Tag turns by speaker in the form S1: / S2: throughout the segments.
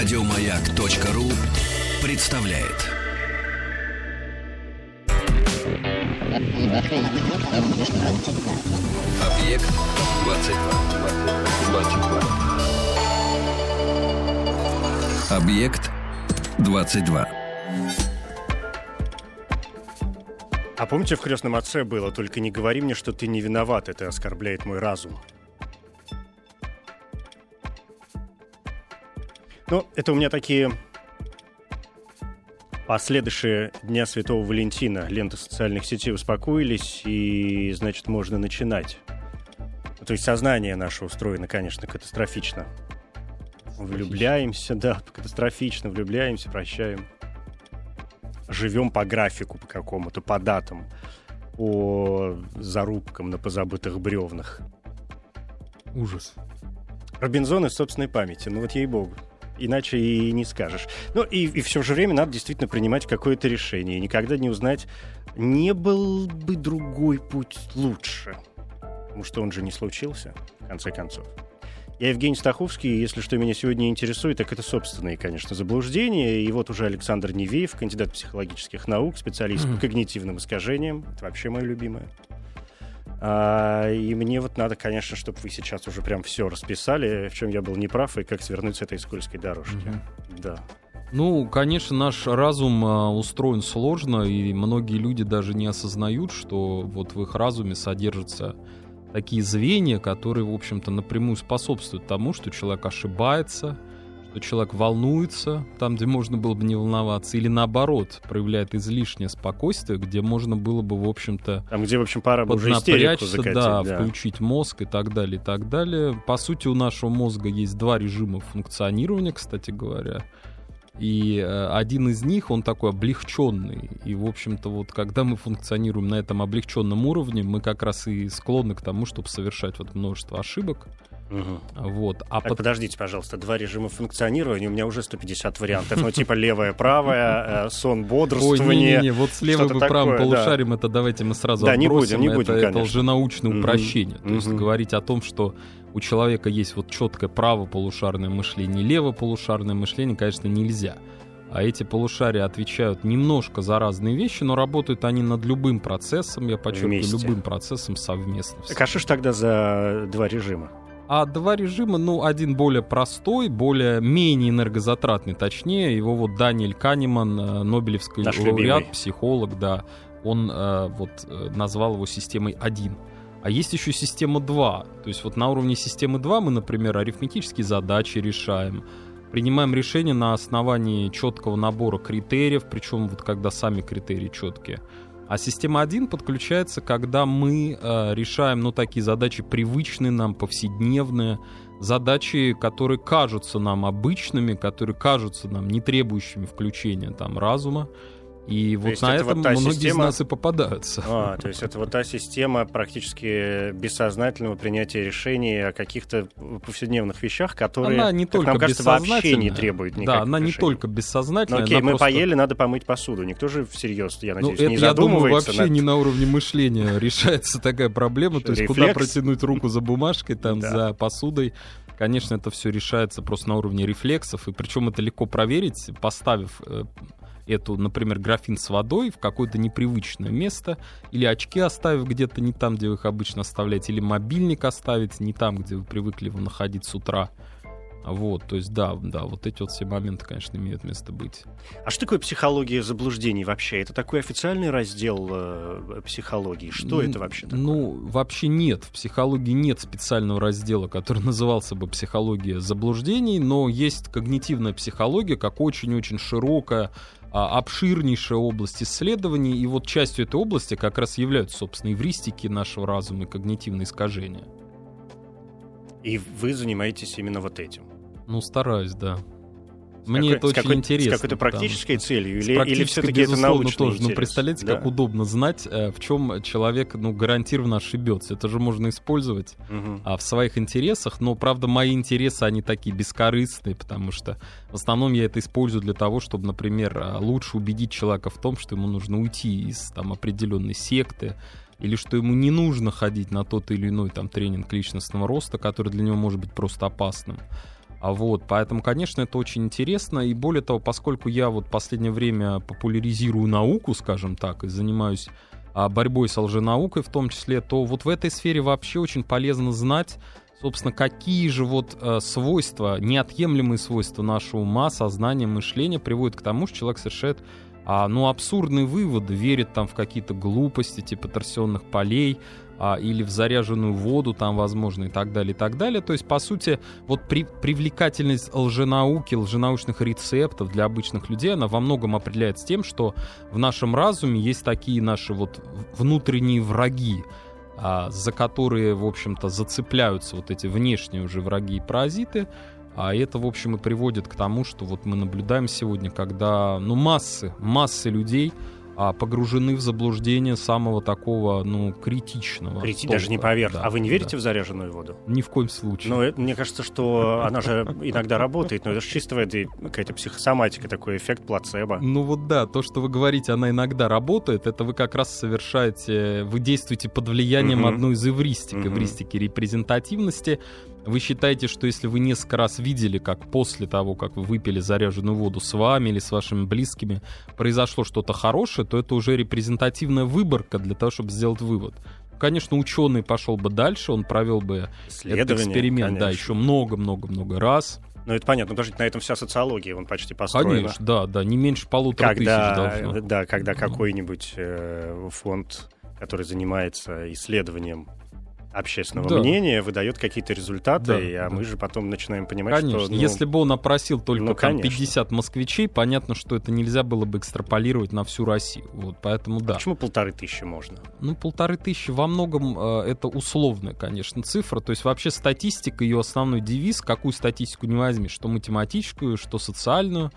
S1: Радиомаяк.ру представляет. Объект 22. Объект 22.
S2: А помните, в крестном отце было, только не говори мне, что ты не виноват, это оскорбляет мой разум. Ну, это у меня такие последующие Дня Святого Валентина. Ленты социальных сетей успокоились, и, значит, можно начинать. То есть сознание наше устроено, конечно, катастрофично. Влюбляемся, да, катастрофично, влюбляемся, прощаем. Живем по графику по какому-то, по датам, по зарубкам на позабытых бревнах.
S3: Ужас.
S2: Робинзон из собственной памяти, ну вот ей-богу иначе и не скажешь. Ну и, и все же время надо действительно принимать какое-то решение. И никогда не узнать, не был бы другой путь лучше. Потому что он же не случился, в конце концов. Я Евгений Стаховский, и если что меня сегодня интересует, так это собственные, конечно, заблуждения. И вот уже Александр Невеев, кандидат психологических наук, специалист mm-hmm. по когнитивным искажениям. Это вообще мое любимое. А, и мне вот надо, конечно, чтобы вы сейчас уже прям все расписали, в чем я был неправ и как свернуть с этой скользкой дорожки. Mm-hmm. Да.
S3: Ну, конечно, наш разум а, устроен сложно, и многие люди даже не осознают, что вот в их разуме содержатся такие звенья, которые, в общем-то, напрямую способствуют тому, что человек ошибается, что человек волнуется там, где можно было бы не волноваться, или наоборот, проявляет излишнее спокойствие, где можно было бы, в общем-то,
S2: там, где, в общем, пора бы уже закатить,
S3: да, да, включить мозг и так далее, и так далее. По сути, у нашего мозга есть два режима функционирования, кстати говоря. И э, один из них, он такой облегченный. И, в общем-то, вот когда мы функционируем на этом облегченном уровне, мы как раз и склонны к тому, чтобы совершать вот множество ошибок.
S2: Угу. Вот. А так, под... подождите, пожалуйста, два режима функционирования, у меня уже 150 вариантов. Ну, типа левое, правое, э, сон, бодрствование. Ой, не-не-не,
S3: вот с левым и правым полушарием это давайте мы сразу
S2: Да, не будем, не будем,
S3: Это уже научное упрощение. То есть говорить о том, что у человека есть вот четкое правополушарное мышление, левополушарное мышление, конечно, нельзя. А эти полушария отвечают немножко за разные вещи, но работают они над любым процессом, я подчеркиваю, Вместе. любым процессом совместно.
S2: Так а что ж тогда за два режима?
S3: А два режима, ну, один более простой, более менее энергозатратный, точнее, его вот Даниэль Канеман, э, Нобелевский Наш лауреат, любимый. психолог, да, он э, вот э, назвал его системой 1. А есть еще система 2. То есть вот на уровне системы 2 мы, например, арифметические задачи решаем, принимаем решения на основании четкого набора критериев, причем вот когда сами критерии четкие. А система 1 подключается, когда мы э, решаем, ну, такие задачи привычные нам, повседневные, задачи, которые кажутся нам обычными, которые кажутся нам не требующими включения там разума. И то вот на это этом вот многие система... из нас и попадаются.
S2: А, то есть это вот та система практически бессознательного принятия решений о каких-то повседневных вещах, которые,
S3: она не как только нам кажется, вообще
S2: не требуют никаких
S3: Да, она решений. не только бессознательная.
S2: Ну, окей, мы
S3: просто...
S2: поели, надо помыть посуду. Никто же всерьез, я ну, надеюсь,
S3: ну,
S2: не
S3: это,
S2: задумывается.
S3: Я думаю, вообще над... не на уровне мышления решается такая проблема. То есть куда протянуть руку за бумажкой, там, за посудой. Конечно, это все решается просто на уровне рефлексов, и причем это легко проверить, поставив э, эту, например, графин с водой в какое-то непривычное место, или очки оставив где-то не там, где вы их обычно оставляете, или мобильник оставить не там, где вы привыкли его находить с утра. Вот, то есть да, да, вот эти вот все моменты, конечно, имеют место быть.
S2: А что такое психология заблуждений вообще? Это такой официальный раздел э, психологии? Что ну, это вообще такое?
S3: Ну, вообще нет. В психологии нет специального раздела, который назывался бы психология заблуждений, но есть когнитивная психология, как очень-очень широкая а, обширнейшая область исследований, и вот частью этой области как раз являются, собственно, эвристики нашего разума и когнитивные искажения.
S2: И вы занимаетесь именно вот этим?
S3: Ну, стараюсь, да. Мне какой, это очень
S2: какой,
S3: интересно.
S2: С какой-то практической что, целью? Или, или все-таки это научный
S3: тоже.
S2: Интерес?
S3: Ну, представляете, да. как удобно знать, э, в чем человек ну, гарантированно ошибется. Это же можно использовать угу. а, в своих интересах. Но, правда, мои интересы, они такие бескорыстные, потому что в основном я это использую для того, чтобы, например, а, лучше убедить человека в том, что ему нужно уйти из там, определенной секты, или что ему не нужно ходить на тот или иной там тренинг личностного роста, который для него может быть просто опасным. А вот, поэтому, конечно, это очень интересно. И более того, поскольку я вот последнее время популяризирую науку, скажем так, и занимаюсь а, борьбой с лженаукой в том числе, то вот в этой сфере вообще очень полезно знать, собственно, какие же вот э, свойства, неотъемлемые свойства нашего ума, сознания, мышления приводят к тому, что человек совершает а, ну, абсурдные выводы, верит там в какие-то глупости, типа торсионных полей, а, или в заряженную воду, там, возможно, и так далее, и так далее. То есть, по сути, вот при, привлекательность лженауки, лженаучных рецептов для обычных людей, она во многом определяется тем, что в нашем разуме есть такие наши вот внутренние враги, а, за которые, в общем-то, зацепляются вот эти внешние уже враги и паразиты, а это, в общем, и приводит к тому, что вот мы наблюдаем сегодня, когда, ну, массы, массы людей а, погружены в заблуждение самого такого, ну, критичного.
S2: Крити... Даже не поверх. Да, а вы не верите да. в заряженную воду?
S3: Ни в коем случае.
S2: Ну, это, мне кажется, что она же иногда работает, но это же чисто какая-то психосоматика, такой эффект плацебо.
S3: Ну вот да, то, что вы говорите, она иногда работает, это вы как раз совершаете, вы действуете под влиянием одной из эвристик, эвристики репрезентативности, вы считаете, что если вы несколько раз видели, как после того, как вы выпили заряженную воду с вами или с вашими близкими, произошло что-то хорошее, то это уже репрезентативная выборка для того, чтобы сделать вывод. Конечно, ученый пошел бы дальше, он провел бы этот эксперимент, конечно. да, еще много-много-много раз.
S2: Ну, это понятно, подождите, на этом вся социология, он почти построена.
S3: Конечно, да, да, не меньше полутора
S2: когда,
S3: тысяч должно.
S2: Да, когда какой-нибудь э, фонд, который занимается исследованием общественного да. мнения выдает какие-то результаты, да, а да. мы же потом начинаем понимать,
S3: конечно.
S2: что... Ну,
S3: Если бы он опросил только ну, там 50 москвичей, понятно, что это нельзя было бы экстраполировать на всю Россию. Вот, поэтому да. А
S2: почему полторы тысячи можно?
S3: Ну, полторы тысячи во многом э, это условная, конечно, цифра. То есть вообще статистика, ее основной девиз, какую статистику не возьми, что математическую, что социальную,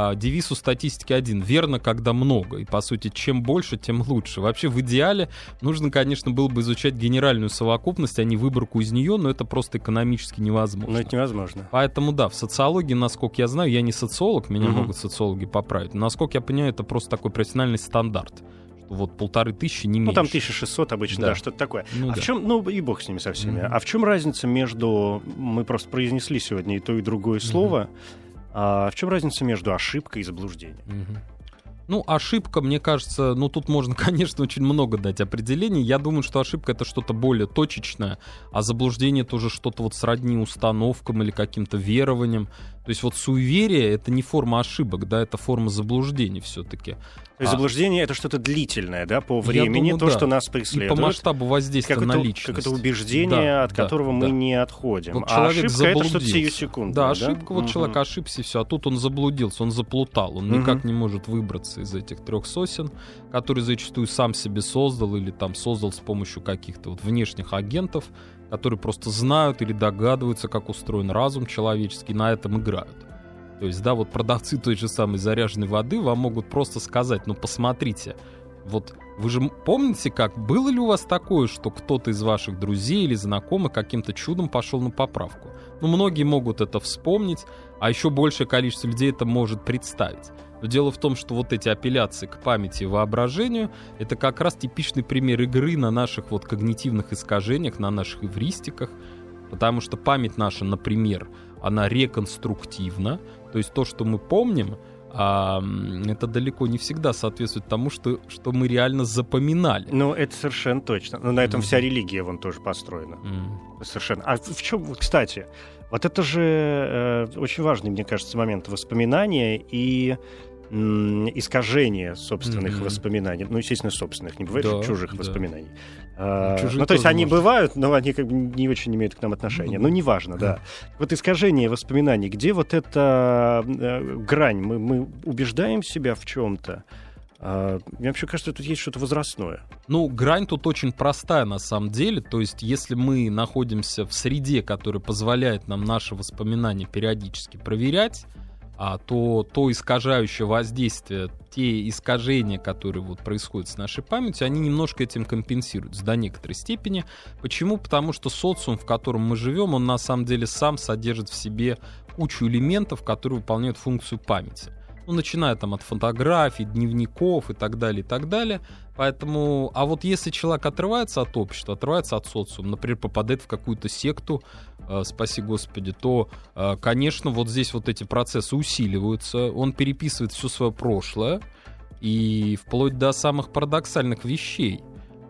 S3: а, девиз у статистики один. Верно, когда много. И, по сути, чем больше, тем лучше. Вообще, в идеале нужно, конечно, было бы изучать генеральную совокупность, а не выборку из нее, но это просто экономически невозможно.
S2: Но это невозможно.
S3: Поэтому, да, в социологии, насколько я знаю, я не социолог, меня угу. могут социологи поправить. Но, насколько я понимаю, это просто такой профессиональный стандарт вот полторы тысячи, не меньше.
S2: Ну, там 1600 обычно, да, да что-то такое. Ну, а да. в чем, ну, и бог с ними со всеми. Mm-hmm. А в чем разница между, мы просто произнесли сегодня и то, и другое слово, mm-hmm а в чем разница между ошибкой и заблуждением? Угу.
S3: Ну, ошибка, мне кажется, ну тут можно, конечно, очень много дать определений. Я думаю, что ошибка это что-то более точечное, а заблуждение тоже что-то вот сродни установкам или каким-то верованиям. То есть вот суеверие — это не форма ошибок, да, это форма заблуждений все-таки.
S2: То есть а... заблуждение — это что-то длительное, да, по времени, думаю, то, да. что нас преследует.
S3: И по масштабу воздействия как на это, личность.
S2: Как это убеждение, да, от да, которого да. мы не отходим. Вот а ошибка — это что-то сиюсекундное,
S3: да? ошибка, да? вот угу. человек ошибся, и все, а тут он заблудился, он заплутал, он угу. никак не может выбраться из этих трех сосен, которые зачастую сам себе создал или там создал с помощью каких-то вот внешних агентов, которые просто знают или догадываются, как устроен разум человеческий, на этом играют. То есть, да, вот продавцы той же самой заряженной воды вам могут просто сказать, ну посмотрите, вот вы же помните, как было ли у вас такое, что кто-то из ваших друзей или знакомых каким-то чудом пошел на поправку? Ну, многие могут это вспомнить, а еще большее количество людей это может представить. Но дело в том, что вот эти апелляции к памяти и воображению — это как раз типичный пример игры на наших вот когнитивных искажениях, на наших эвристиках, потому что память наша, например, она реконструктивна, то есть то, что мы помним, а, это далеко не всегда соответствует тому, что, что мы реально запоминали.
S2: Ну, это совершенно точно. Но на этом mm-hmm. вся религия вон тоже построена. Mm-hmm. Совершенно. А в чем, кстати, вот это же э, очень важный, мне кажется, момент воспоминания и искажение собственных mm-hmm. воспоминаний. Ну, естественно, собственных, не бывает да, чужих да. воспоминаний. А, ну, то есть они может. бывают, но они как бы не очень имеют к нам отношения. Mm-hmm. Ну, неважно, mm-hmm. да. Вот искажение воспоминаний, где вот эта э, грань? Мы, мы убеждаем себя в чем-то, а, мне вообще кажется, тут есть что-то возрастное.
S3: Ну, грань тут очень простая на самом деле. То есть, если мы находимся в среде, которая позволяет нам наши воспоминания периодически проверять, то то искажающее воздействие, те искажения, которые вот происходят с нашей памятью, они немножко этим компенсируются до некоторой степени. Почему? Потому что социум, в котором мы живем, он на самом деле сам содержит в себе кучу элементов, которые выполняют функцию памяти. Ну, начиная там от фотографий, дневников и так далее, и так далее. Поэтому, а вот если человек отрывается от общества, отрывается от социума, например, попадает в какую-то секту, спаси Господи, то, э, конечно, вот здесь вот эти процессы усиливаются, он переписывает все свое прошлое, и вплоть до самых парадоксальных вещей.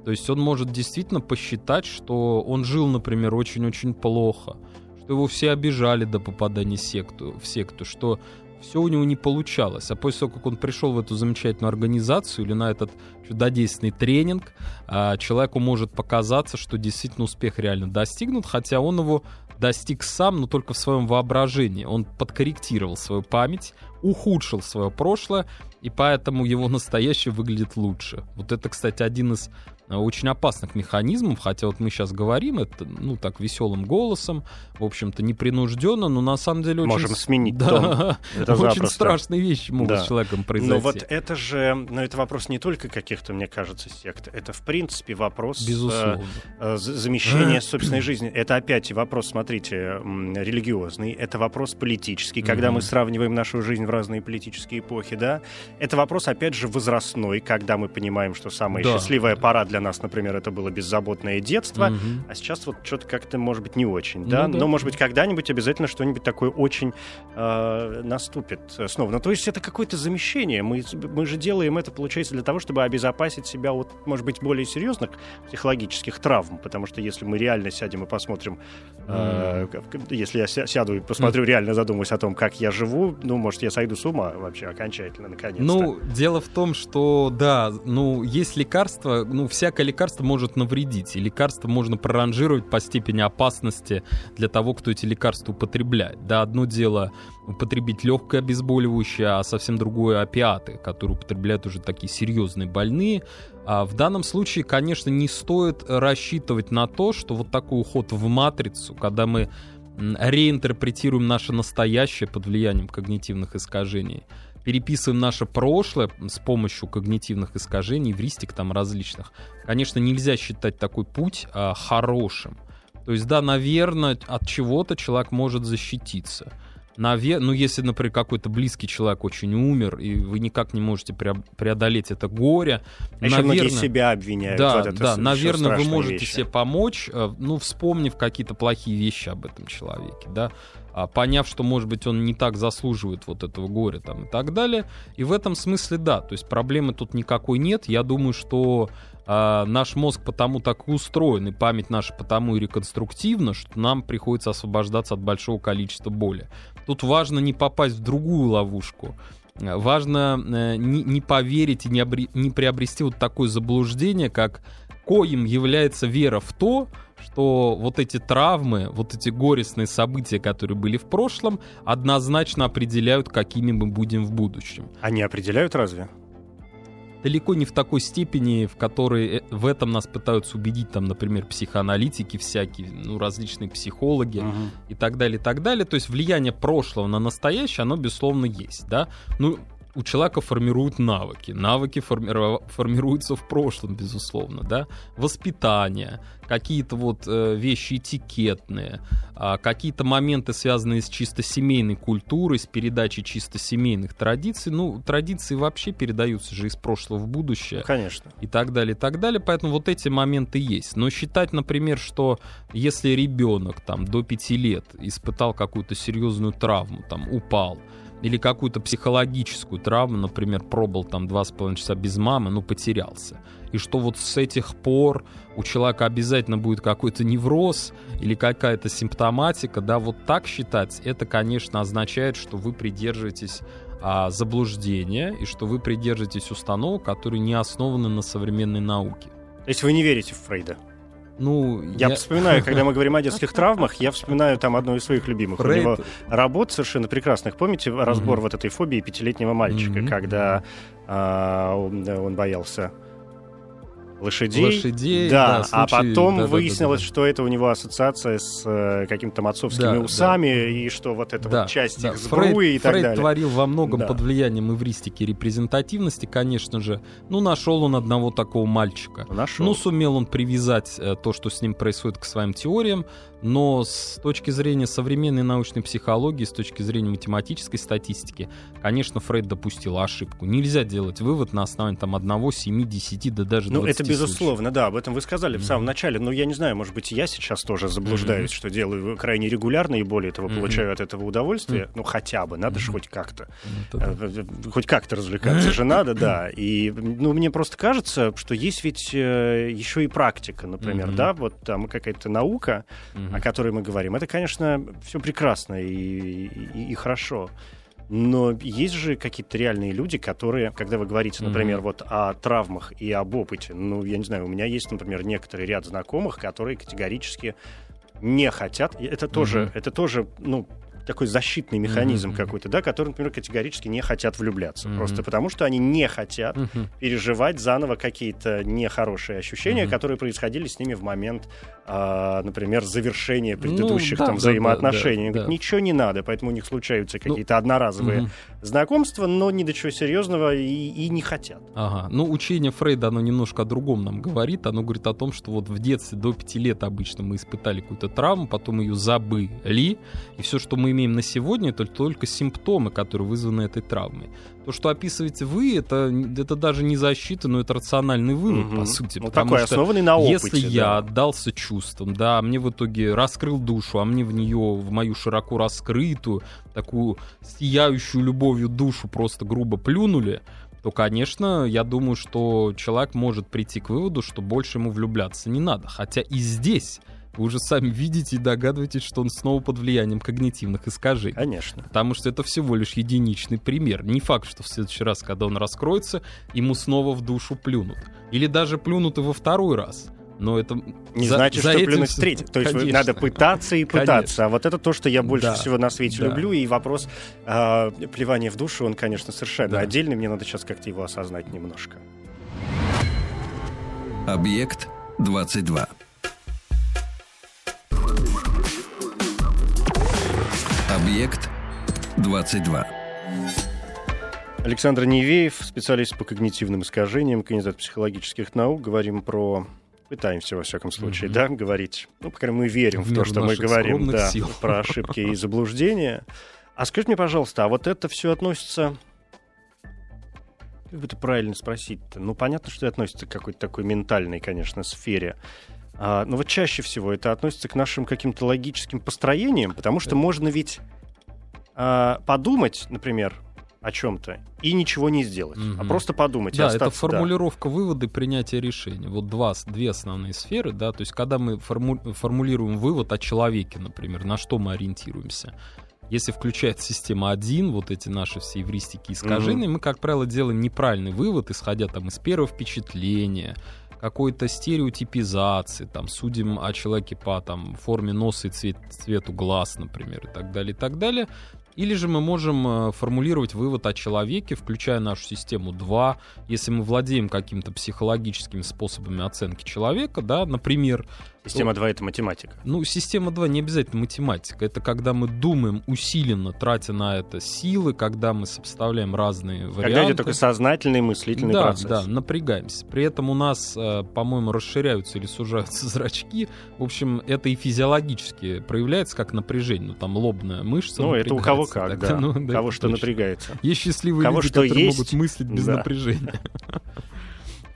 S3: То есть он может действительно посчитать, что он жил, например, очень-очень плохо, что его все обижали до попадания в секту, в секту что все у него не получалось. А после того, как он пришел в эту замечательную организацию или на этот чудодейственный тренинг, а, человеку может показаться, что действительно успех реально достигнут, хотя он его достиг сам, но только в своем воображении. Он подкорректировал свою память, ухудшил свое прошлое, и поэтому его настоящее выглядит лучше. Вот это, кстати, один из очень опасных механизмов, хотя вот мы сейчас говорим это, ну, так, веселым голосом, в общем-то, непринужденно, но на самом деле очень...
S2: Можем сменить
S3: да, тон. Это очень запросто. страшные вещи могут да. с человеком произойти.
S2: Но вот это же, но это вопрос не только каких-то, мне кажется, сект, это, в принципе, вопрос
S3: э, Безусловно.
S2: Э, замещения собственной жизни. Это опять вопрос, смотрите, религиозный, это вопрос политический, когда mm-hmm. мы сравниваем нашу жизнь в разные политические эпохи, да. Это вопрос, опять же, возрастной, когда мы понимаем, что самая да. счастливая пора для для нас, например, это было беззаботное детство, угу. а сейчас вот что-то как-то, может быть, не очень, да? Ну, да. Но, может быть, когда-нибудь обязательно что-нибудь такое очень э, наступит снова. Ну, то есть это какое-то замещение. Мы, мы же делаем это, получается, для того, чтобы обезопасить себя от, может быть, более серьезных психологических травм, потому что если мы реально сядем и посмотрим, э, если я сяду и посмотрю, реально задумаюсь о том, как я живу, ну, может, я сойду с ума вообще окончательно, наконец-то.
S3: Ну, дело в том, что, да, ну, есть лекарства, ну, вся всякое лекарство может навредить, и лекарство можно проранжировать по степени опасности для того, кто эти лекарства употребляет. Да, одно дело употребить легкое обезболивающее, а совсем другое опиаты, которые употребляют уже такие серьезные больные. А в данном случае, конечно, не стоит рассчитывать на то, что вот такой уход в матрицу, когда мы реинтерпретируем наше настоящее под влиянием когнитивных искажений, переписываем наше прошлое с помощью когнитивных искажений, вристик там различных, конечно, нельзя считать такой путь а, хорошим. То есть, да, наверное, от чего-то человек может защититься. Наве... Ну, если, например, какой-то близкий человек очень умер, и вы никак не можете преодолеть это горе,
S2: а наверное... многие себя обвиняют.
S3: Да, вот это да, наверное, вы можете вещи. себе помочь, э, ну, вспомнив какие-то плохие вещи об этом человеке, да, а, поняв, что, может быть, он не так заслуживает вот этого горя там и так далее. И в этом смысле, да, то есть проблемы тут никакой нет. Я думаю, что э, наш мозг потому так и устроен, и память наша потому и реконструктивна, что нам приходится освобождаться от большого количества боли. Тут важно не попасть в другую ловушку. Важно э, не, не поверить и не, обре, не приобрести вот такое заблуждение, как коим является вера в то, что вот эти травмы, вот эти горестные события, которые были в прошлом, однозначно определяют, какими мы будем в будущем.
S2: Они определяют разве?
S3: Далеко не в такой степени, в которой э, в этом нас пытаются убедить, там, например, психоаналитики всякие, ну, различные психологи uh и так далее, и так далее. То есть влияние прошлого на настоящее, оно, безусловно, есть, да. Ну, у человека формируют навыки. Навыки форми- формируются в прошлом, безусловно, да. Воспитание, какие-то вот э, вещи этикетные, э, какие-то моменты, связанные с чисто семейной культурой, с передачей чисто семейных традиций. Ну, традиции вообще передаются же из прошлого в будущее.
S2: Конечно.
S3: И так далее, и так далее. Поэтому вот эти моменты есть. Но считать, например, что если ребенок там до пяти лет испытал какую-то серьезную травму, там упал, или какую-то психологическую травму, например, пробыл там два с половиной часа без мамы, ну, потерялся. И что вот с этих пор у человека обязательно будет какой-то невроз или какая-то симптоматика, да, вот так считать, это, конечно, означает, что вы придерживаетесь а, заблуждения и что вы придерживаетесь установок, которые не основаны на современной науке.
S2: То есть вы не верите в Фрейда?
S3: Ну,
S2: я, я вспоминаю, когда мы говорим о детских травмах, я вспоминаю там одну из своих любимых. Фрейд... У него работ совершенно прекрасных. Помните разбор mm-hmm. вот этой фобии пятилетнего мальчика, mm-hmm. когда а, он, он боялся лошадей.
S3: Лошадей,
S2: да. да случай, а потом да, выяснилось, да, да, да. что это у него ассоциация с э, какими-то отцовскими да, усами, да. и что вот эта да, вот часть да. их сбруи Фрейд,
S3: и
S2: так
S3: Фрейд
S2: далее.
S3: творил во многом да. под влиянием эвристики репрезентативности, конечно же. Ну, нашел он одного такого мальчика.
S2: Нашел.
S3: Ну, сумел он привязать э, то, что с ним происходит, к своим теориям, но с точки зрения современной научной психологии, с точки зрения математической статистики, конечно, Фрейд допустил ошибку. Нельзя делать вывод на основании там одного, семи, десяти, да даже 20
S2: Ну, это безусловно,
S3: случаи.
S2: да, об этом вы сказали mm-hmm. в самом начале. Но я не знаю, может быть, я сейчас тоже заблуждаюсь, mm-hmm. что делаю крайне регулярно и более того, mm-hmm. получаю от этого удовольствие. Mm-hmm. Ну, хотя бы, надо mm-hmm. же хоть как-то. Mm-hmm. Хоть как-то развлекаться же надо, да. И, ну, мне просто кажется, что есть ведь э, еще и практика, например, mm-hmm. да, вот там какая-то наука, mm-hmm. о которой мы говорим. Это, конечно, все прекрасно и, и, и хорошо. Но есть же какие-то реальные люди, которые, когда вы говорите, например, mm-hmm. вот о травмах и об опыте, ну, я не знаю, у меня есть, например, некоторый ряд знакомых, которые категорически не хотят. Это тоже, mm-hmm. это тоже, ну, такой защитный механизм mm-hmm. какой-то, да, который, например, категорически не хотят влюбляться. Mm-hmm. Просто потому, что они не хотят mm-hmm. переживать заново какие-то нехорошие ощущения, mm-hmm. которые происходили с ними в момент, э, например, завершения ну предыдущих ну, да, там взаимоотношений. Да, да, да. Ничего не надо, поэтому у них случаются ну, какие-то ну, одноразовые mm-hmm. знакомства, но ни до чего серьезного и, и не хотят.
S3: Ага. Ну, учение Фрейда, оно немножко о другом нам говорит. Оно говорит о том, что вот в детстве до пяти лет обычно мы испытали какую-то травму, потом ее забыли, и все, что мы имеем на сегодня, это только симптомы, которые вызваны этой травмой. То, что описываете вы, это, это даже не защита, но это рациональный вывод, угу. по сути.
S2: Ну, такой, что основанный на опыте.
S3: Если да. я отдался чувствам, да, мне в итоге раскрыл душу, а мне в нее, в мою широко раскрытую, такую сияющую любовью душу просто грубо плюнули, то, конечно, я думаю, что человек может прийти к выводу, что больше ему влюбляться не надо. Хотя и здесь вы уже сами видите и догадываетесь, что он снова под влиянием когнитивных искажений.
S2: Конечно.
S3: Потому что это всего лишь единичный пример. Не факт, что в следующий раз, когда он раскроется, ему снова в душу плюнут. Или даже плюнут и во второй раз. Но это
S2: не за, значит, за что плюнуть в третий. То есть Конечно. надо пытаться и пытаться. Конечно. А вот это то, что я больше да. всего на свете да. люблю. И вопрос э, плевания в душу, он, конечно, совершенно да. отдельный. Мне надо сейчас как-то его осознать немножко.
S1: Объект 22. Объект 22.
S2: Александр Невеев, специалист по когнитивным искажениям, кандидат психологических наук. Говорим про... Пытаемся, во всяком случае, mm-hmm. да, говорить. Ну, по крайней мере, мы верим в, в то, что мы говорим да, сил. про ошибки и заблуждения. А скажите мне, пожалуйста, а вот это все относится... Как бы это правильно спросить-то? Ну, понятно, что это относится к какой-то такой ментальной, конечно, сфере. А, но вот чаще всего это относится к нашим каким-то логическим построениям, потому что можно ведь а, подумать, например, о чем-то и ничего не сделать, угу. а просто подумать.
S3: Да, это формулировка да. вывода, принятия решения. Вот два, две основные сферы, да, то есть когда мы форму, формулируем вывод о человеке, например, на что мы ориентируемся. Если включать система 1, вот эти наши все евристики искажения, угу. мы, как правило, делаем неправильный вывод, исходя там из первого впечатления, какой-то стереотипизации, там, судим о человеке по там, форме носа и цвет, цвету глаз, например, и так далее, и так далее. Или же мы можем э, формулировать вывод о человеке, включая нашу систему 2, если мы владеем какими-то психологическими способами оценки человека, да, например,
S2: Система 2 — это математика.
S3: Ну, система 2 не обязательно математика. Это когда мы думаем усиленно, тратя на это силы, когда мы сопоставляем разные варианты. Когда идет
S2: такой сознательный мыслительный
S3: да,
S2: процесс.
S3: Да, напрягаемся. При этом у нас, э, по-моему, расширяются или сужаются зрачки. В общем, это и физиологически проявляется как напряжение. Ну, там лобная мышца
S2: Ну, это у кого как, так, да. Ну, да. Кого что точно. напрягается.
S3: Есть счастливые кого люди, что которые есть, могут мыслить без да. напряжения.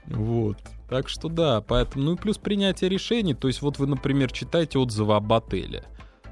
S3: Вот. Так что да, поэтому, ну и плюс принятие решений. То есть вот вы, например, читаете отзывы об отеле.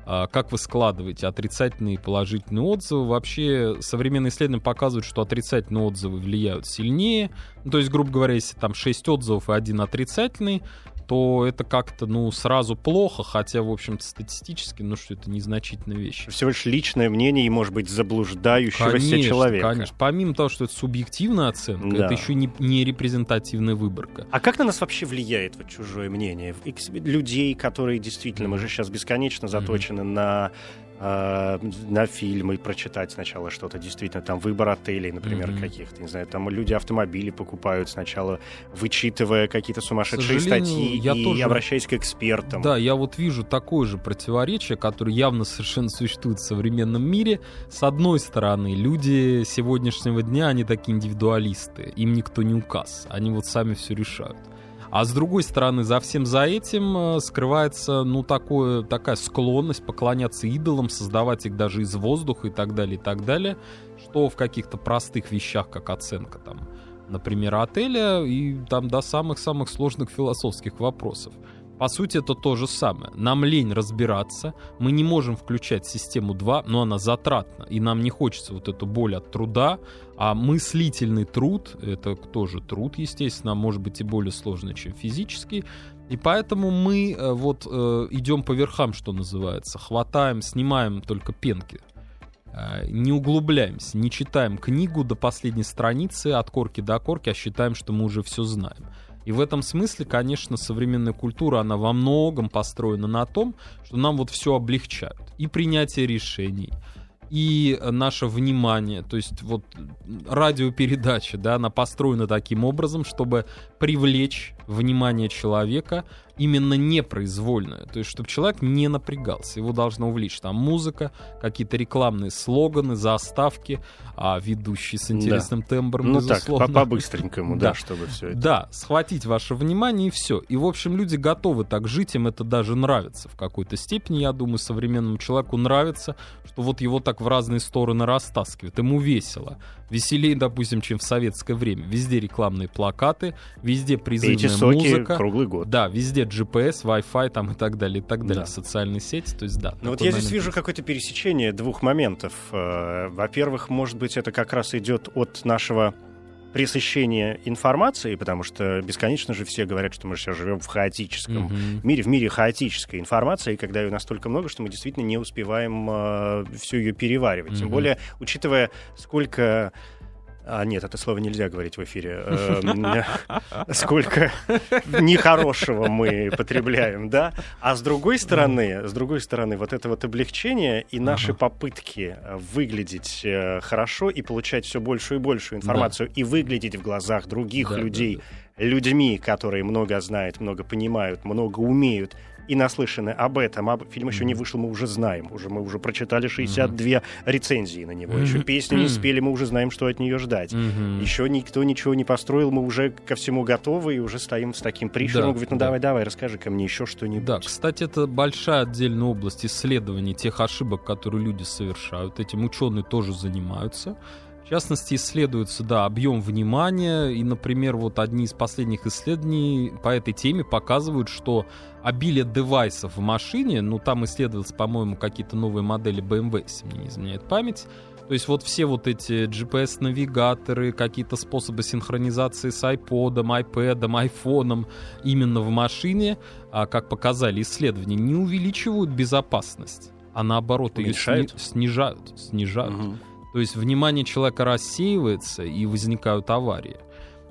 S3: А, как вы складываете отрицательные и положительные отзывы? Вообще современные исследования показывают, что отрицательные отзывы влияют сильнее. Ну, то есть, грубо говоря, если там 6 отзывов и один отрицательный, то это как-то, ну, сразу плохо, хотя, в общем-то, статистически, ну, что это незначительная вещь.
S2: Всего лишь личное мнение и, может быть, заблуждающегося конечно, человека.
S3: Конечно, помимо того, что это субъективная оценка, да. это еще не, не репрезентативная выборка.
S2: А как на нас вообще влияет вот чужое мнение? Людей, которые действительно, мы же сейчас бесконечно заточены mm-hmm. на э, на фильмы прочитать сначала что-то, действительно, там выбор отелей, например, mm-hmm. каких-то, не знаю, там люди автомобили покупают сначала, вычитывая какие-то сумасшедшие статьи я и тоже... обращаясь к экспертам.
S3: Да, я вот вижу такое же противоречие, которое явно совершенно существует в современном мире. С одной стороны, люди сегодняшнего дня, они такие индивидуалисты, им никто не указ, они вот сами все решают. А с другой стороны, за всем за этим э, скрывается, ну, такое, такая склонность поклоняться идолам, создавать их даже из воздуха и так далее, и так далее, что в каких-то простых вещах, как оценка там например, отеля и там до самых-самых сложных философских вопросов. По сути, это то же самое. Нам лень разбираться, мы не можем включать систему 2, но она затратна, и нам не хочется вот эту боль от труда, а мыслительный труд, это тоже труд, естественно, может быть и более сложный, чем физический, и поэтому мы э, вот э, идем по верхам, что называется, хватаем, снимаем только пенки, э, не углубляемся, не читаем книгу до последней страницы, от корки до корки, а считаем, что мы уже все знаем. И в этом смысле, конечно, современная культура, она во многом построена на том, что нам вот все облегчают. И принятие решений, и наше внимание, то есть вот радиопередача, да, она построена таким образом, чтобы привлечь внимание человека именно непроизвольное, то есть чтобы человек не напрягался, его должно увлечь там музыка, какие-то рекламные слоганы, заставки, а ведущий с интересным да. тембром,
S2: ну
S3: безусловно.
S2: так, по-быстренькому, да, чтобы все это.
S3: Да, схватить ваше внимание и все. И, в общем, люди готовы так жить, им это даже нравится в какой-то степени, я думаю, современному человеку нравится, что вот его так в разные стороны растаскивают, ему весело. Веселее, допустим, чем в советское время. Везде рекламные плакаты, везде призывная соки музыка.
S2: круглый год.
S3: Да, везде GPS, Wi-Fi там и так далее, и так далее. Да. Социальные сети, то есть да.
S2: Ну вот я здесь вижу какое-то пересечение двух моментов. Э, во-первых, может быть, это как раз идет от нашего пресыщение информации, потому что бесконечно же все говорят, что мы сейчас живем в хаотическом mm-hmm. мире, в мире хаотической информации, когда ее настолько много, что мы действительно не успеваем э, всю ее переваривать. Mm-hmm. Тем более, учитывая, сколько а, нет, это слово нельзя говорить в эфире. Эм, сколько нехорошего мы потребляем, да? А с другой стороны, с другой стороны, вот это вот облегчение и наши попытки выглядеть э, хорошо и получать все большую и большую информацию и выглядеть в глазах других людей людьми, которые много знают, много понимают, много умеют, и наслышаны об этом. Об... Фильм еще не вышел, мы уже знаем. Уже, мы уже прочитали 62 mm-hmm. рецензии на него. Еще песню не спели, мы уже знаем, что от нее ждать. Mm-hmm. Еще никто ничего не построил, мы уже ко всему готовы и уже стоим с таким пришером. Да, говорит, ну да. давай, давай, расскажи ко мне еще что-нибудь.
S3: Да, кстати, это большая отдельная область исследований тех ошибок, которые люди совершают. Этим ученые тоже занимаются. В частности, исследуется, да, объем внимания, и, например, вот одни из последних исследований по этой теме показывают, что обилие девайсов в машине, ну, там исследовались, по-моему, какие-то новые модели BMW, если мне не изменяет память, то есть вот все вот эти GPS-навигаторы, какие-то способы синхронизации с iPod, iPad, iPhone именно в машине, а, как показали исследования, не увеличивают безопасность, а наоборот ее сни- снижают. снижают. Угу. То есть внимание человека рассеивается и возникают аварии.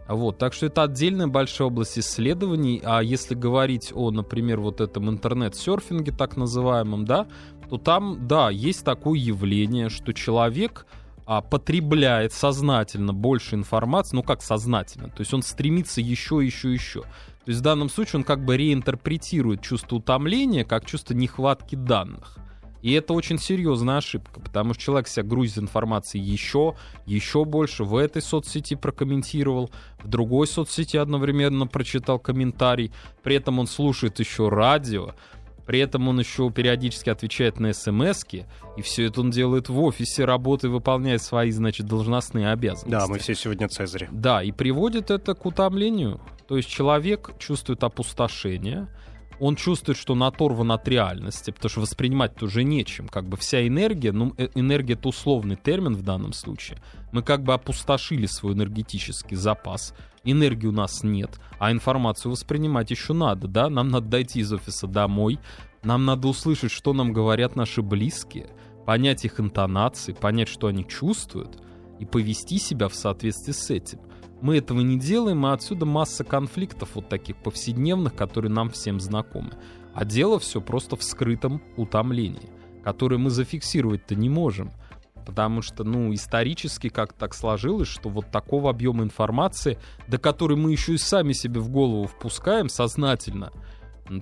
S3: Вот, так что это отдельная большая область исследований. А если говорить о, например, вот этом интернет-серфинге так называемом, да, то там, да, есть такое явление, что человек а, потребляет сознательно больше информации, ну как сознательно, то есть он стремится еще, еще, еще. То есть в данном случае он как бы реинтерпретирует чувство утомления как чувство нехватки данных. И это очень серьезная ошибка, потому что человек себя грузит информацией еще, еще больше. В этой соцсети прокомментировал, в другой соцсети одновременно прочитал комментарий. При этом он слушает еще радио, при этом он еще периодически отвечает на смс и все это он делает в офисе, работает, выполняет свои, значит, должностные обязанности.
S2: Да, мы все сегодня Цезари.
S3: Да, и приводит это к утомлению. То есть человек чувствует опустошение, он чувствует, что он оторван от реальности, потому что воспринимать уже нечем. Как бы вся энергия, ну, э, энергия это условный термин в данном случае. Мы как бы опустошили свой энергетический запас. Энергии у нас нет, а информацию воспринимать еще надо, да? Нам надо дойти из офиса домой, нам надо услышать, что нам говорят наши близкие, понять их интонации, понять, что они чувствуют, и повести себя в соответствии с этим. Мы этого не делаем, и отсюда масса конфликтов вот таких повседневных, которые нам всем знакомы. А дело все просто в скрытом утомлении, которое мы зафиксировать-то не можем. Потому что, ну, исторически как так сложилось, что вот такого объема информации, до которой мы еще и сами себе в голову впускаем сознательно –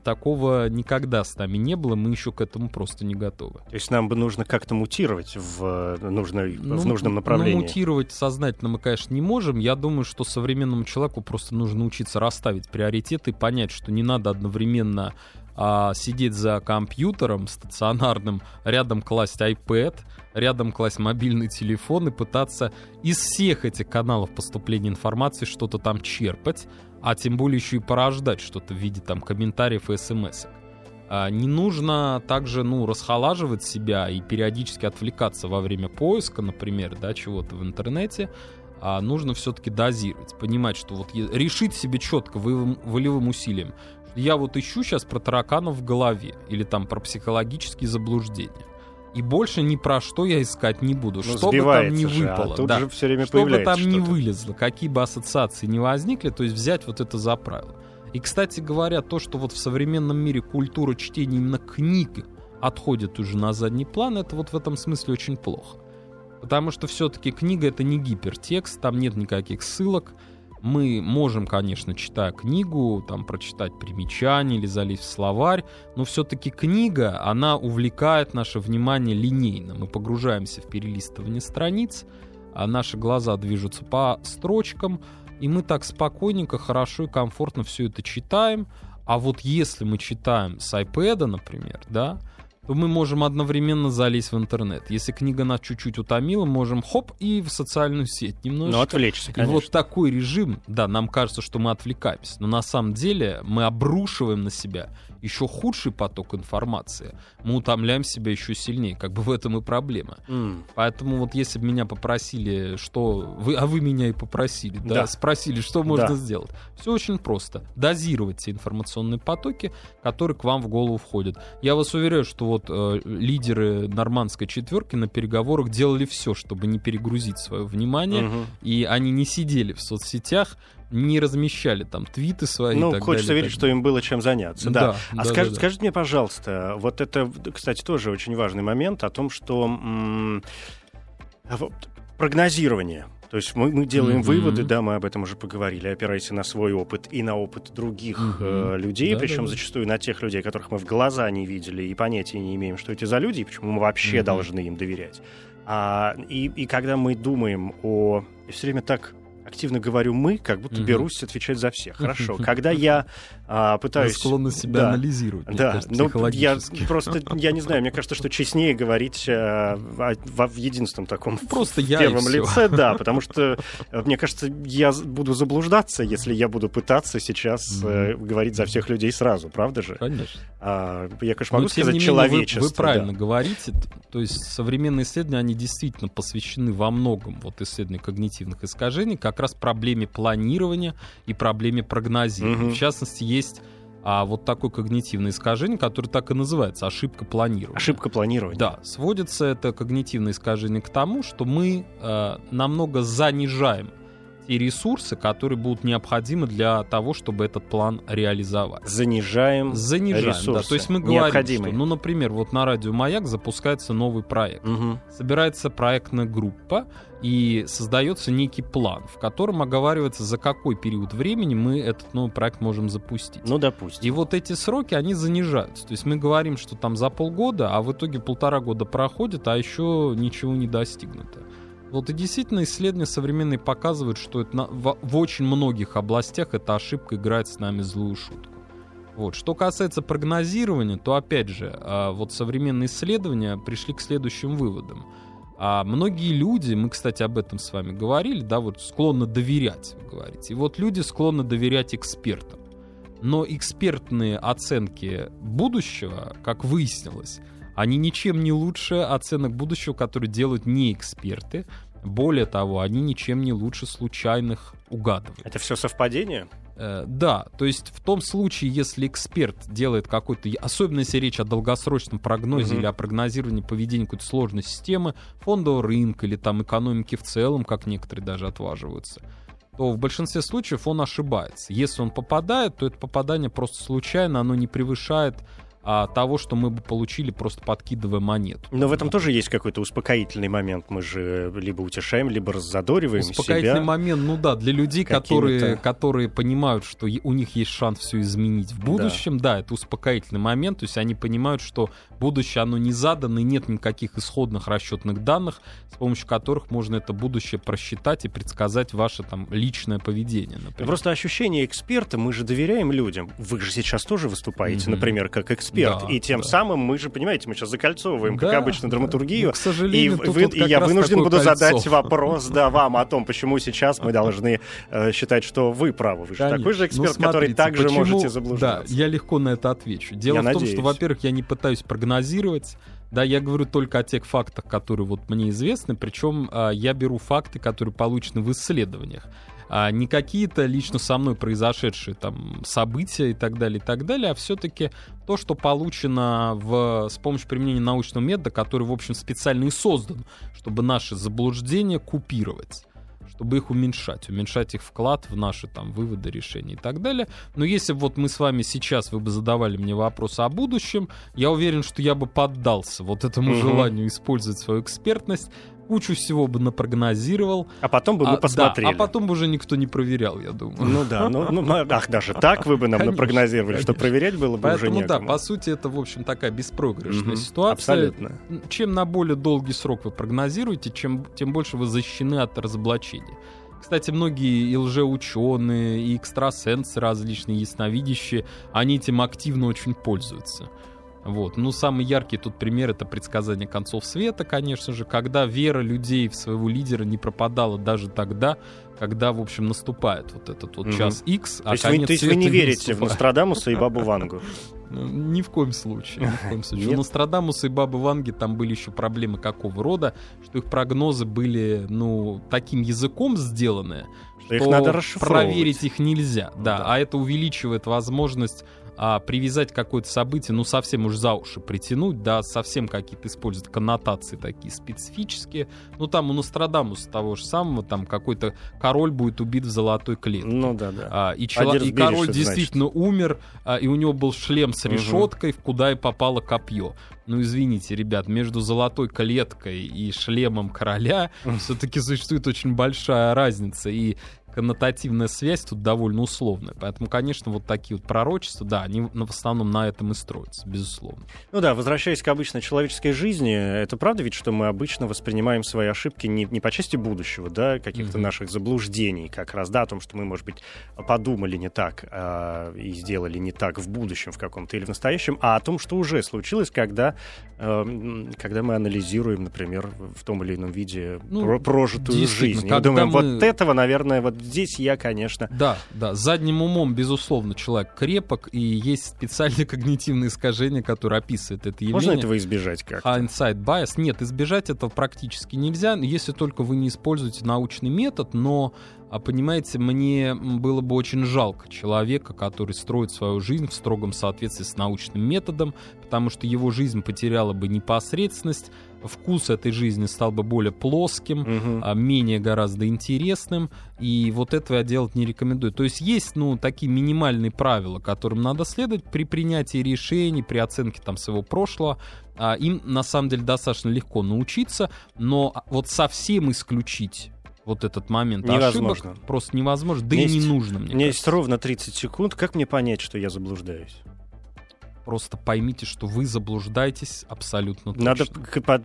S3: Такого никогда с нами не было, мы еще к этому просто не готовы.
S2: То есть нам бы нужно как-то мутировать в, э, нужной, ну, в нужном направлении?
S3: Ну, мутировать сознательно мы, конечно, не можем. Я думаю, что современному человеку просто нужно учиться расставить приоритеты, понять, что не надо одновременно а, сидеть за компьютером стационарным, рядом класть iPad, рядом класть мобильный телефон и пытаться из всех этих каналов поступления информации что-то там черпать, а тем более еще и порождать что-то в виде там комментариев и смс. А, не нужно также, ну, расхолаживать себя и периодически отвлекаться во время поиска, например, да, чего-то в интернете, а нужно все-таки дозировать, понимать, что вот решить себе четко волевым усилием, я вот ищу сейчас про тараканов в голове или там про психологические заблуждения. И больше ни про что я искать не буду. Ну, что бы там ни
S2: же,
S3: выпало.
S2: А тут
S3: да.
S2: же все время
S3: что бы там ни вылезло, какие бы ассоциации не возникли, то есть взять вот это за правило. И, кстати говоря, то, что вот в современном мире культура чтения именно книг отходит уже на задний план, это вот в этом смысле очень плохо. Потому что все-таки книга это не гипертекст, там нет никаких ссылок, мы можем, конечно, читая книгу, там прочитать примечания или залезть в словарь, но все-таки книга, она увлекает наше внимание линейно. Мы погружаемся в перелистывание страниц, а наши глаза движутся по строчкам, и мы так спокойненько, хорошо и комфортно все это читаем. А вот если мы читаем с iPad, например, да, то мы можем одновременно залезть в интернет. Если книга нас чуть-чуть утомила, можем хоп и в социальную сеть немножко.
S2: Ну, отвлечься,
S3: конечно. И вот такой режим, да, нам кажется, что мы отвлекаемся, но на самом деле мы обрушиваем на себя еще худший поток информации, мы утомляем себя еще сильнее. Как бы в этом и проблема. Mm. Поэтому вот если бы меня попросили, что... Вы, а вы меня и попросили, да, да. спросили, что можно да. сделать. Все очень просто. Дозировать те информационные потоки, которые к вам в голову входят. Я вас уверяю, что вот э, лидеры нормандской четверки на переговорах делали все, чтобы не перегрузить свое внимание, угу. и они не сидели в соцсетях, не размещали там твиты свои.
S2: Ну,
S3: так
S2: хочется
S3: далее,
S2: верить, что им было чем заняться. Да. да. А да, скажите, да, да. скажите мне, пожалуйста, вот это, кстати, тоже очень важный момент о том, что м- прогнозирование. То есть мы, мы делаем mm-hmm. выводы, да, мы об этом уже поговорили, опираясь на свой опыт и на опыт других mm-hmm. э, людей, да, причем да, зачастую на тех людей, которых мы в глаза не видели и понятия не имеем, что эти за люди, и почему мы вообще mm-hmm. должны им доверять. А, и, и когда мы думаем о... Я все время так активно говорю мы, как будто берусь отвечать за всех. Хорошо. Когда я а, пытаюсь... Вы
S3: склонны себя да, анализировать. Да, кажется, ну,
S2: я просто, я не знаю, мне кажется, что честнее говорить а, в, в единственном таком
S3: просто
S2: в
S3: я
S2: первом лице, да, потому что, э, мне кажется, я буду заблуждаться, если я буду пытаться сейчас mm-hmm. э, говорить за всех людей сразу, правда же?
S3: Конечно.
S2: А, я, конечно, могу Но, сказать менее, человечество.
S3: Вы, вы правильно да. говорите, то есть современные исследования, они действительно посвящены во многом вот исследованию когнитивных искажений, как раз проблеме планирования и проблеме прогнозирования. Mm-hmm. В частности, есть а вот такое когнитивное искажение, которое так и называется ошибка планирования.
S2: Ошибка планирования.
S3: Да, сводится это когнитивное искажение к тому, что мы э, намного занижаем те ресурсы, которые будут необходимы для того, чтобы этот план реализовать.
S2: Занижаем,
S3: Занижаем ресурсы. Да. То есть мы говорим, что, ну, например, вот на радио «Маяк» запускается новый проект. Угу. Собирается проектная группа, и создается некий план, в котором оговаривается, за какой период времени мы этот новый проект можем запустить.
S2: Ну, допустим.
S3: И вот эти сроки, они занижаются. То есть мы говорим, что там за полгода, а в итоге полтора года проходит, а еще ничего не достигнуто. Вот и действительно исследования современные показывают, что это на, в, в очень многих областях эта ошибка играет с нами злую шутку. Вот. Что касается прогнозирования, то опять же, а, вот современные исследования пришли к следующим выводам. А многие люди, мы, кстати, об этом с вами говорили, да, вот склонны доверять, вы говорите. И вот люди склонны доверять экспертам. Но экспертные оценки будущего, как выяснилось, они ничем не лучше оценок будущего, которые делают не эксперты. Более того, они ничем не лучше случайных угадываний.
S2: Это все совпадение?
S3: Э, да, то есть в том случае, если эксперт делает какой-то, особенно если речь о долгосрочном прогнозе угу. или о прогнозировании поведения какой-то сложной системы, фондового рынка или там экономики в целом, как некоторые даже отваживаются, то в большинстве случаев он ошибается. Если он попадает, то это попадание просто случайно, оно не превышает а, того, что мы бы получили, просто подкидывая монету.
S2: Но в этом тоже есть какой-то успокоительный момент. Мы же либо утешаем, либо раззадориваем
S3: Успокоительный
S2: себя.
S3: момент, ну да, для людей, которые, которые понимают, что у них есть шанс все изменить в будущем, да. да, это успокоительный момент, то есть они понимают, что будущее, оно не задано, и нет никаких исходных расчетных данных, с помощью которых можно это будущее просчитать и предсказать ваше там личное поведение. Например.
S2: Просто ощущение эксперта, мы же доверяем людям. Вы же сейчас тоже выступаете, mm-hmm. например, как эксперт, да, и тем да. самым мы же, понимаете, мы сейчас закольцовываем, да, как обычно, драматургию. Ну,
S3: к сожалению,
S2: и, вы, и я вынужден буду кольцо. задать вопрос, да, вам о том, почему сейчас мы должны э, считать, что вы правы. Вы же Конечно. такой же эксперт, ну, смотрите, который также почему... можете заблуждаться.
S3: Да, я легко на это отвечу. Дело я в надеюсь. том, что, во-первых, я не пытаюсь прогнозировать, да, я говорю только о тех фактах, которые вот мне известны, причем а, я беру факты, которые получены в исследованиях. А не какие-то лично со мной произошедшие там события и так далее, и так далее, а все-таки то, что получено в, с помощью применения научного метода, который, в общем, специально и создан, чтобы наши заблуждения купировать чтобы их уменьшать, уменьшать их вклад в наши там выводы, решения и так далее. Но если вот мы с вами сейчас, вы бы задавали мне вопрос о будущем, я уверен, что я бы поддался вот этому угу. желанию использовать свою экспертность, кучу всего бы напрогнозировал.
S2: А потом бы мы а, посмотрели.
S3: Да, а потом бы уже никто не проверял, я думаю.
S2: Ну да, ну, ну ах, даже так вы бы нам конечно, напрогнозировали, конечно. что проверять было бы Поэтому, уже некому.
S3: да, по сути, это, в общем, такая беспроигрышная угу, ситуация.
S2: Абсолютно.
S3: Чем на более долгий срок вы прогнозируете, чем, тем больше вы защищены от разоблачения. Кстати, многие и лжеученые, и экстрасенсы различные, ясновидящие, они этим активно очень пользуются. Вот. Ну, самый яркий тут пример — это предсказание концов света, конечно же, когда вера людей в своего лидера не пропадала даже тогда, когда, в общем, наступает вот этот вот час X,
S2: а то есть вы, то есть вы не верите в Нострадамуса и Бабу Вангу?
S3: Ну, ни в коем случае. Ни в коем случае. У Нострадамуса и Бабы Ванги там были еще проблемы какого рода, что их прогнозы были, ну, таким языком сделаны, что их надо проверить их нельзя. Да, да, а это увеличивает возможность а привязать какое-то событие, ну, совсем уж за уши притянуть, да, совсем какие-то используют коннотации такие специфические. Ну, там у Нострадамуса того же самого, там какой-то король будет убит в золотой клетке.
S2: Ну, да, да.
S3: А, и, чело... и король действительно значит. умер, а, и у него был шлем с решеткой, угу. куда и попало копье. Ну, извините, ребят, между золотой клеткой и шлемом короля все-таки существует очень большая разница. И коннотативная связь тут довольно условная. Поэтому, конечно, вот такие вот пророчества, да, они в основном на этом и строятся, безусловно.
S2: Ну да, возвращаясь к обычной человеческой жизни, это правда ведь, что мы обычно воспринимаем свои ошибки не, не по части будущего, да, каких-то mm-hmm. наших заблуждений как раз, да, о том, что мы, может быть, подумали не так а, и сделали не так в будущем в каком-то или в настоящем, а о том, что уже случилось, когда, э, когда мы анализируем, например, в том или ином виде ну, про прожитую жизнь. И думаем, мы... вот этого, наверное, вот здесь я, конечно...
S3: Да, да, задним умом, безусловно, человек крепок, и есть специальные когнитивные искажения, которые описывают это явление.
S2: Можно этого избежать как
S3: А insight bias? Нет, избежать этого практически нельзя, если только вы не используете научный метод, но а понимаете, мне было бы очень жалко человека, который строит свою жизнь в строгом соответствии с научным методом, потому что его жизнь потеряла бы непосредственность, вкус этой жизни стал бы более плоским, угу. менее гораздо интересным, и вот этого я делать не рекомендую. То есть есть, ну, такие минимальные правила, которым надо следовать при принятии решений, при оценке там своего прошлого. А, им на самом деле достаточно легко научиться, но вот совсем исключить вот этот момент
S2: невозможно.
S3: ошибок просто невозможно, да и не нужно, мне
S2: У меня есть ровно 30 секунд. Как мне понять, что я заблуждаюсь?
S3: Просто поймите, что вы заблуждаетесь абсолютно точно.
S2: Надо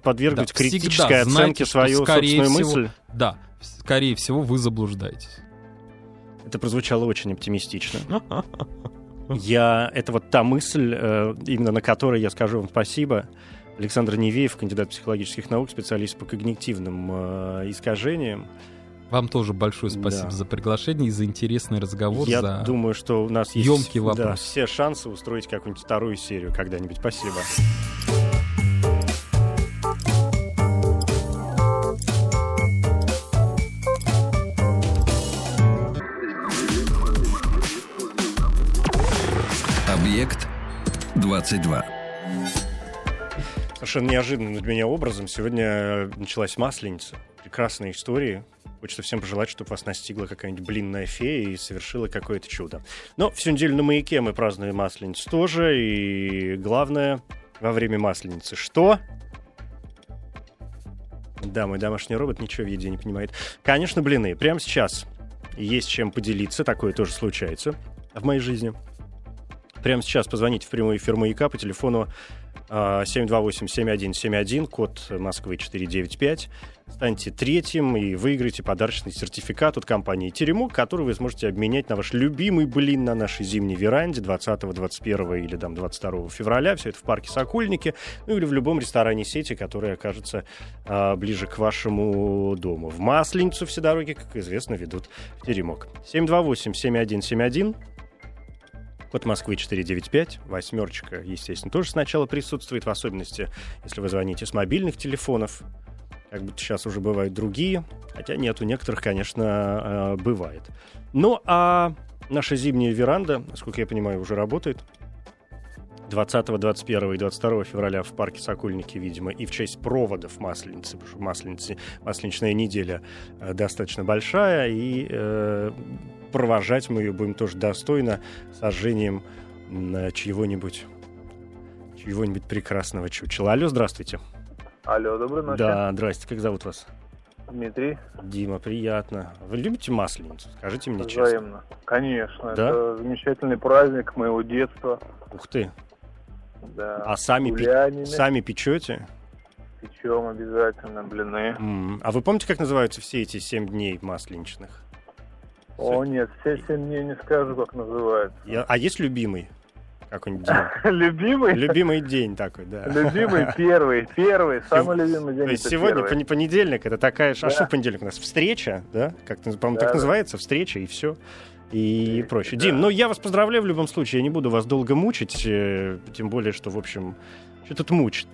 S2: подвергнуть да, критической оценке свою собственную
S3: всего,
S2: мысль?
S3: Да, скорее всего, вы заблуждаетесь.
S2: Это прозвучало очень оптимистично. Я, это вот та мысль, э, именно на которой я скажу вам спасибо. Александр Невеев, кандидат психологических наук, специалист по когнитивным э, искажениям.
S3: Вам тоже большое спасибо да. за приглашение и за интересный разговор.
S2: Я
S3: за
S2: думаю, что у нас есть
S3: емкий вопрос. Да,
S2: все шансы устроить какую-нибудь вторую серию когда-нибудь. Спасибо.
S1: Объект 22.
S2: Совершенно неожиданным для меня образом сегодня началась Масленица. Прекрасная история. Хочется всем пожелать, чтобы вас настигла какая-нибудь блинная фея и совершила какое-то чудо. Но всю неделю на маяке мы празднуем Масленицу тоже. И главное, во время Масленицы что? Да, мой домашний робот ничего в еде не понимает. Конечно, блины. Прямо сейчас есть чем поделиться. Такое тоже случается в моей жизни. Прямо сейчас позвоните в прямой эфир «Маяка» по телефону 728-7171, код Москвы 495. Станьте третьим и выиграете подарочный сертификат от компании «Теремок», который вы сможете обменять на ваш любимый блин на нашей зимней веранде 20, 21 или там, 22 февраля. Все это в парке Сокольники, ну или в любом ресторане сети, который окажется а, ближе к вашему дому. В Масленицу все дороги, как известно, ведут в «Теремок». 728-7171 Код Москвы 495, восьмерочка, естественно, тоже сначала присутствует, в особенности, если вы звоните с мобильных телефонов. Как будто сейчас уже бывают другие, хотя нет, у некоторых, конечно, э, бывает. Ну, а наша зимняя веранда, насколько я понимаю, уже работает. 20, 21 и 22 февраля в парке Сокольники, видимо, и в честь проводов Масленицы, потому что Масленицы, Масленичная неделя э, достаточно большая, и э, провожать мы ее будем тоже достойно сожжением чьего-нибудь чьего-нибудь прекрасного чучела. Алло, здравствуйте.
S4: Алло, доброй ночи.
S2: Да, здрасте. Как зовут вас?
S4: Дмитрий.
S2: Дима, приятно. Вы любите масленицу? Скажите мне
S4: Взаимно. честно. Конечно.
S2: Да?
S4: Это замечательный праздник моего детства.
S2: Ух ты.
S4: Да.
S2: А сами, пи- сами печете?
S4: Печем обязательно, блины.
S2: Mm. А вы помните, как называются все эти семь дней масленичных?
S4: О, нет, все семь дней не скажу, как называется.
S2: Я... А есть любимый? Какой-нибудь день?
S4: Любимый?
S2: Любимый день такой, да.
S4: Любимый первый, первый, самый любимый день. То есть
S2: сегодня первый. понедельник, это такая... Да. А что понедельник у нас? Встреча, да? Как, по-моему, да, так да. называется, встреча и все. И, прочее. Да. Дим, ну я вас поздравляю в любом случае, я не буду вас долго мучить, э, тем более, что, в общем, что тут мучит?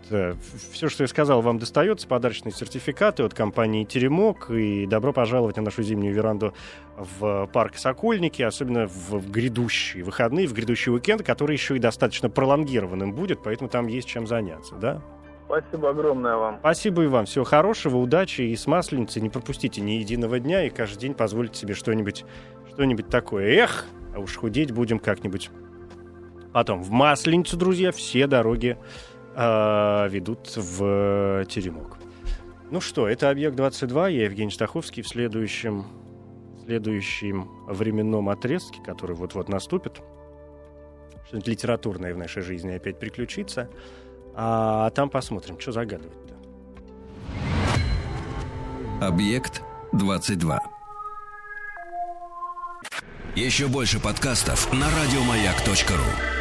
S2: Все, что я сказал, вам достается. Подарочные сертификаты от компании «Теремок». И добро пожаловать на нашу зимнюю веранду в парк Сокольники, особенно в грядущие выходные, в грядущий уикенд, который еще и достаточно пролонгированным будет, поэтому там есть чем заняться, да?
S4: Спасибо огромное вам.
S2: Спасибо и вам. Всего хорошего, удачи и с масленицей. Не пропустите ни единого дня и каждый день позволите себе что-нибудь что-нибудь такое. Эх, а уж худеть будем как-нибудь потом. В Масленицу, друзья, все дороги э, ведут в теремок. Ну что, это «Объект-22», я Евгений Стаховский в следующем, следующем временном отрезке, который вот-вот наступит. Что-нибудь литературное в нашей жизни опять приключится. А там посмотрим, что загадывать-то.
S1: «Объект-22». Еще больше подкастов на радиомаяк.ру